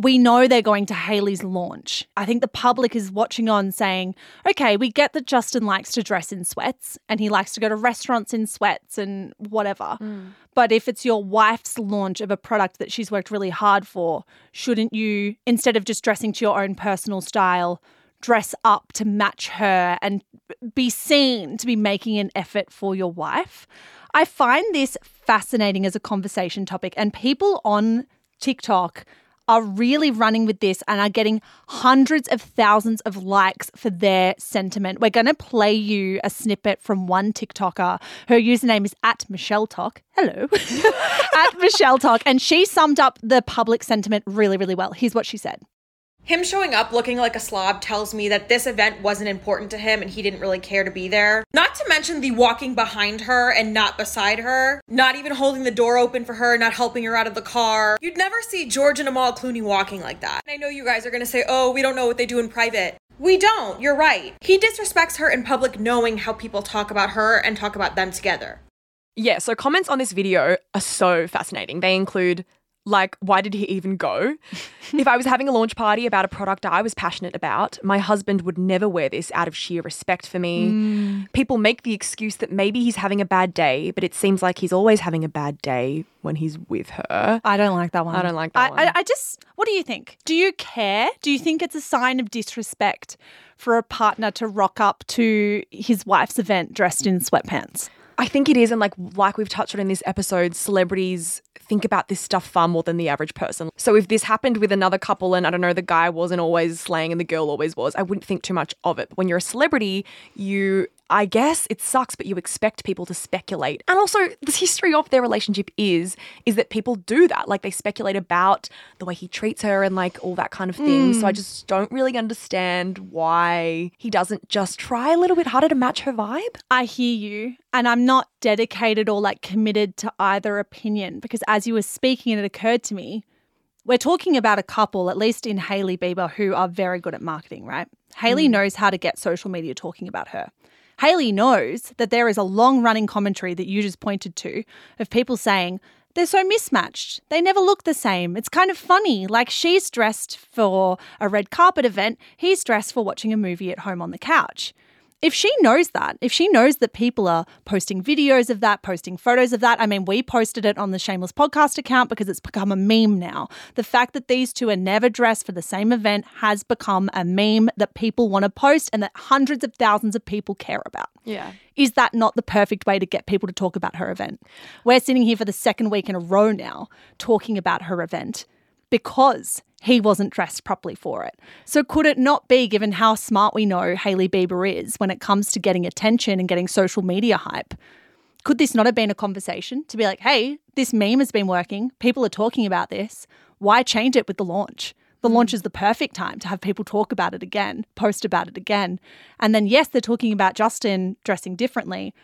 We know they're going to Hailey's launch. I think the public is watching on saying, okay, we get that Justin likes to dress in sweats and he likes to go to restaurants in sweats and whatever. Mm. But if it's your wife's launch of a product that she's worked really hard for, shouldn't you, instead of just dressing to your own personal style, dress up to match her and be seen to be making an effort for your wife? I find this fascinating as a conversation topic, and people on TikTok are really running with this and are getting hundreds of thousands of likes for their sentiment. We're going to play you a snippet from one TikToker. Her username is at Michelle Talk. Hello. at Michelle Talk. And she summed up the public sentiment really, really well. Here's what she said. Him showing up looking like a slob tells me that this event wasn't important to him and he didn't really care to be there. Not to mention the walking behind her and not beside her, not even holding the door open for her, not helping her out of the car. You'd never see George and Amal Clooney walking like that. And I know you guys are gonna say, oh, we don't know what they do in private. We don't, you're right. He disrespects her in public knowing how people talk about her and talk about them together. Yeah, so comments on this video are so fascinating. They include like, why did he even go? if I was having a launch party about a product I was passionate about, my husband would never wear this out of sheer respect for me. Mm. People make the excuse that maybe he's having a bad day, but it seems like he's always having a bad day when he's with her. I don't like that one. I don't like that I, one. I, I just, what do you think? Do you care? Do you think it's a sign of disrespect for a partner to rock up to his wife's event dressed in sweatpants? I think it is, and like like we've touched on in this episode, celebrities think about this stuff far more than the average person. So if this happened with another couple and I don't know, the guy wasn't always slaying and the girl always was, I wouldn't think too much of it. But when you're a celebrity, you I guess it sucks, but you expect people to speculate. And also, the history of their relationship is is that people do that. Like they speculate about the way he treats her and like all that kind of thing. Mm. So I mm. just don't really understand why he doesn't just try a little bit harder to match her vibe. I hear you, and I'm not dedicated or like committed to either opinion because as you were speaking, it occurred to me we're talking about a couple, at least in Hailey Bieber, who are very good at marketing, right? Hailey mm. knows how to get social media talking about her. Hailey knows that there is a long running commentary that you just pointed to of people saying, they're so mismatched. They never look the same. It's kind of funny. Like she's dressed for a red carpet event, he's dressed for watching a movie at home on the couch if she knows that, if she knows that people are posting videos of that, posting photos of that, I mean, we posted it on the Shameless Podcast account because it's become a meme now. The fact that these two are never dressed for the same event has become a meme that people want to post and that hundreds of thousands of people care about. Yeah. Is that not the perfect way to get people to talk about her event? We're sitting here for the second week in a row now talking about her event because he wasn't dressed properly for it. So, could it not be, given how smart we know Hailey Bieber is when it comes to getting attention and getting social media hype? Could this not have been a conversation to be like, hey, this meme has been working. People are talking about this. Why change it with the launch? The mm. launch is the perfect time to have people talk about it again, post about it again. And then, yes, they're talking about Justin dressing differently,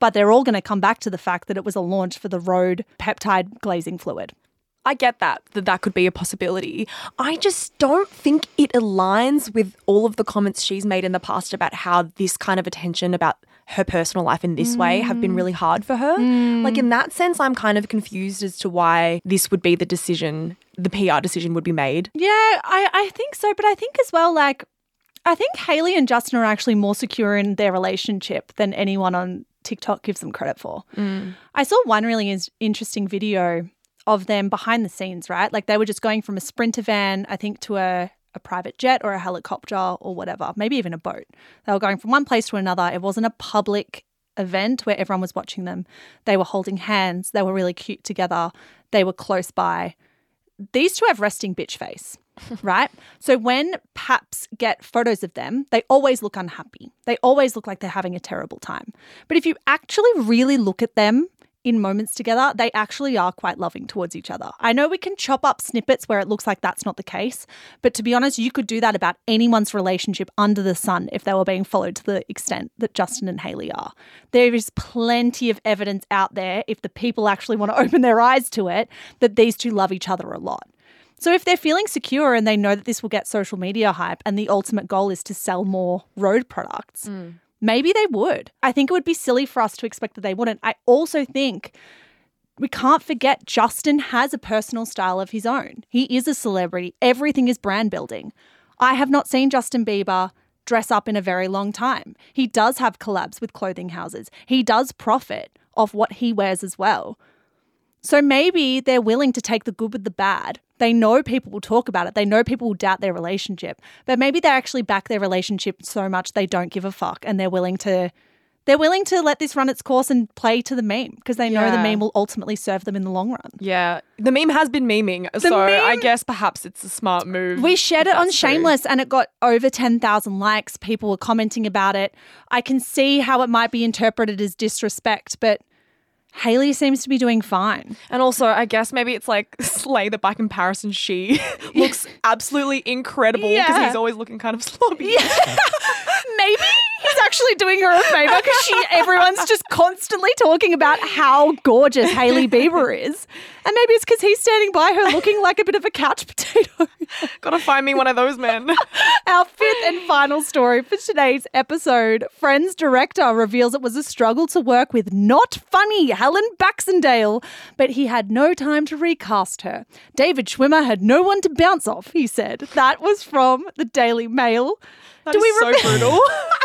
but they're all going to come back to the fact that it was a launch for the Rhode peptide glazing fluid. I get that, that that could be a possibility. I just don't think it aligns with all of the comments she's made in the past about how this kind of attention about her personal life in this mm. way have been really hard for her. Mm. Like, in that sense, I'm kind of confused as to why this would be the decision, the PR decision would be made. Yeah, I, I think so. But I think as well, like, I think Hailey and Justin are actually more secure in their relationship than anyone on TikTok gives them credit for. Mm. I saw one really interesting video of them behind the scenes, right? Like they were just going from a sprinter van, I think, to a, a private jet or a helicopter or whatever, maybe even a boat. They were going from one place to another. It wasn't a public event where everyone was watching them. They were holding hands. They were really cute together. They were close by. These two have resting bitch face, right? So when paps get photos of them, they always look unhappy. They always look like they're having a terrible time. But if you actually really look at them in moments together, they actually are quite loving towards each other. I know we can chop up snippets where it looks like that's not the case, but to be honest, you could do that about anyone's relationship under the sun if they were being followed to the extent that Justin and Hailey are. There is plenty of evidence out there, if the people actually want to open their eyes to it, that these two love each other a lot. So if they're feeling secure and they know that this will get social media hype and the ultimate goal is to sell more Rhode products, mm maybe they would. I think it would be silly for us to expect that they wouldn't. I also think we can't forget Justin has a personal style of his own. He is a celebrity, everything is brand building. I have not seen Justin Bieber dress up in a very long time. He does have collabs with clothing houses, he does profit off what he wears as well. So maybe they're willing to take the good with the bad. They know people will talk about it. They know people will doubt their relationship. But maybe they actually back their relationship so much they don't give a fuck and they're willing to they're willing to let this run its course and play to the meme because they know the meme will ultimately serve them in the long run. Yeah, the meme has been memeing, so I guess perhaps it's a smart move. We shared it on true. Shameless and it got over 10,000 likes. People were commenting about it. I can see how it might be interpreted as disrespect, but Hailey seems to be doing fine. And also, I guess maybe it's like Slay that by comparison, she looks absolutely incredible because Yeah. he's always looking kind of sloppy. Maybe he's actually doing her a favor because she everyone's just constantly talking about how gorgeous Hailey Bieber is. And maybe it's because he's standing by her looking like a bit of a couch potato. Gotta find me one of those men. Our fifth and final story for today's episode Friends director reveals it was a struggle to work with not funny Helen Baxendale, but he had no time to recast her. David Schwimmer had no one to bounce off, he said. That was from the Daily Mail. That is so brutal.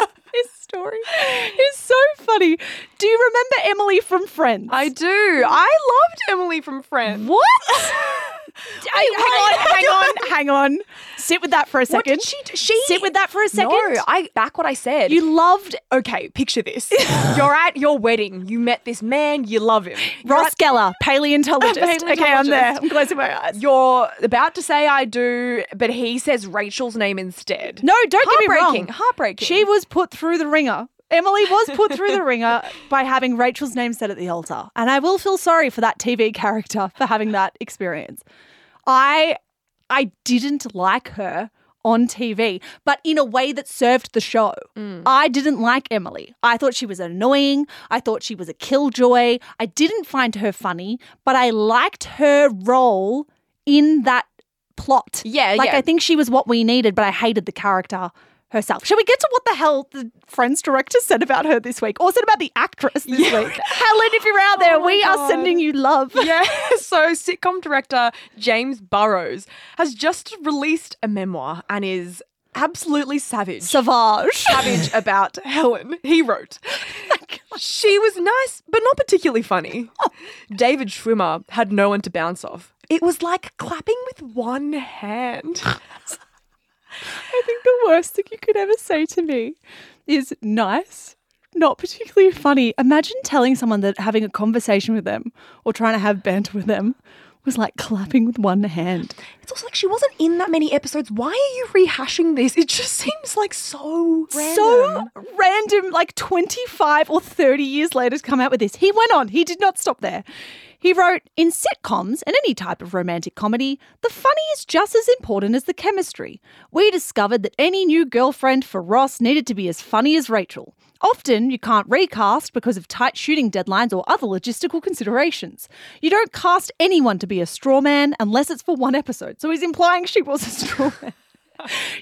Story is so funny. Do you remember Emily from Friends? I do. I loved Emily from Friends. What? hang on, hang on, hang on. Sit with that for a second. What did she do? She Sit with that for a second. No, I back what I said. You loved okay, picture this. You're at your wedding. You met this man. You love him. You're Ross at- Geller, paleontologist. okay, I'm there. I'm closing my eyes. You're about to say I do, but he says Rachel's name instead. No, don't get me wrong. Heartbreaking. Heartbreaking. She was put through the ringer. Emily was put through the ringer by having Rachel's name said at the altar. And I will feel sorry for that TV character for having that experience. I I didn't like her on TV, but in a way that served the show. Mm. I didn't like Emily. I thought she was annoying. I thought she was a killjoy. I didn't find her funny, but I liked her role in that plot. Yeah, like yeah. I think she was what we needed, but I hated the character herself. Shall we get to what the hell the Friends director said about her this week, or said about the actress this week? Helen, if you're out there, Oh we are sending you love. Yeah, so sitcom director James Burrows has just released a memoir and is absolutely savage. Savage. savage about Helen. He wrote, oh She was nice, but not particularly funny. Oh. David Schwimmer had no one to bounce off. It was like clapping with one hand. I think the worst thing you could ever say to me is nice, not particularly funny. Imagine telling someone that having a conversation with them or trying to have banter with them was like clapping with one hand. It's also like she wasn't in that many episodes. Why are you rehashing this? It just seems like so random. So random, like 25 or 30 years later to come out with this. He went on, he did not stop there. He wrote In sitcoms and any type of romantic comedy, the funny is just as important as the chemistry. We discovered that any new girlfriend for Ross needed to be as funny as Rachel. Often you can't recast because of tight shooting deadlines or other logistical considerations. You don't cast anyone to be a straw man unless it's for one episode. So he's implying she was a straw man.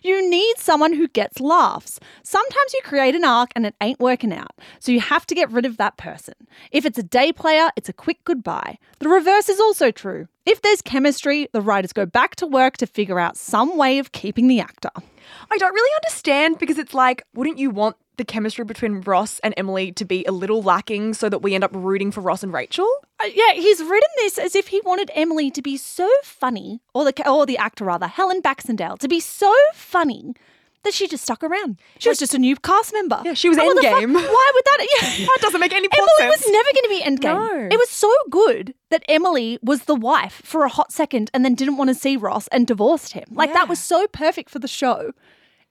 You need someone who gets laughs. Sometimes you create an arc and it ain't working out, so you have to get rid of that person. If it's a day player, it's a quick goodbye. The reverse is also true. If there's chemistry, the writers go back to work to figure out some way of keeping the actor. I don't really understand because it's like, wouldn't you want the chemistry between Ross and Emily to be a little lacking so that we end up rooting for Ross and Rachel? Uh, yeah, he's written this as if he wanted Emily to be so funny, or the or the actor rather, Helen Baxendale, to be so funny that she just stuck around. She was just a new cast member. Yeah, she was the Endgame. Why would that? Yeah. That doesn't make any Emily sense. was never going to be Endgame. No. It was so good that Emily was the wife for a hot second and then didn't want to see Ross and divorced him. Like that was so perfect for the show.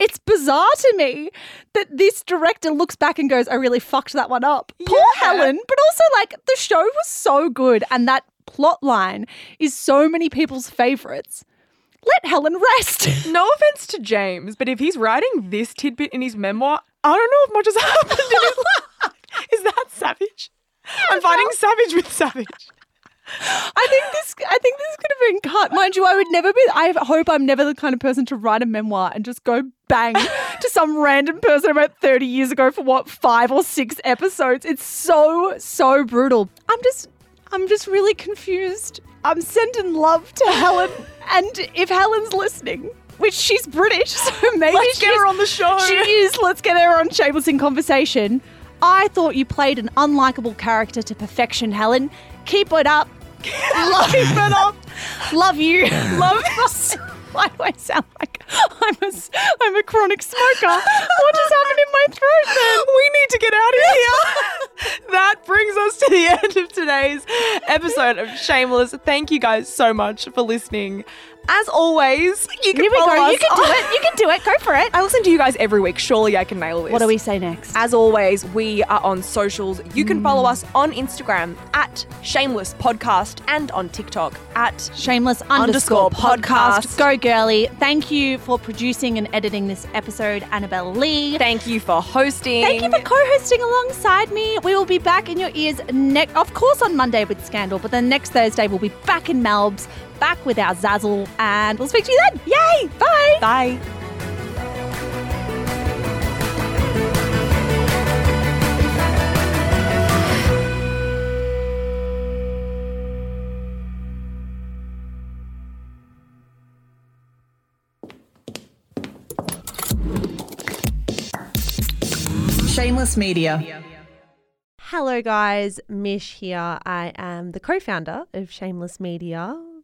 It's bizarre to me that this director looks back and goes, I really fucked that one up. Poor Yeah. Helen. But also, like, the show was so good and that plot line is so many people's favorites. Let Helen rest. No offense to James, but if he's writing this tidbit in his memoir, I don't know if much has happened in his life. Is that savage? I'm finding savage with savage. I think this. I think this could have been cut. Mind you, I would never be. I hope I'm never the kind of person to write a memoir and just go bang to some random person about 30 years ago for what five or six episodes. It's so so brutal. I'm just. I'm just really confused. I'm sending love to Helen, and if Helen's listening, which she's British, so maybe Let's get her on the show. She is. Let's get her on Shameless in conversation. I thought you played an unlikable character to perfection, Helen. Keep it up. Love. Love you. Love. Why do I sound like I'm a, I'm a chronic smoker? What just happened in my throat then? we need to get out of here. that brings us to the end of today's episode of Shameless. Thank you guys so much for listening. As always, you can Here we follow go. us You can do on- it. You can do it. Go for it. I listen to you guys every week. Surely I can nail this. What do we say next? As always, we are on socials. You can follow us on Instagram at Shameless Podcast and on TikTok at Shameless Underscore underscore podcast. podcast. Go girly. Thank you for producing and editing this episode, Annabelle Lee. Thank you for hosting. Thank you for co-hosting alongside me. We will be back in your ears next, of course, on Monday with Scandal, but then next Thursday we'll be back in Melbs, back with our Zazzle, and we'll speak to you then. Yay! Bye. Bye. Shameless Media. Hello, guys. Mich here. I am the co founder of Shameless Media.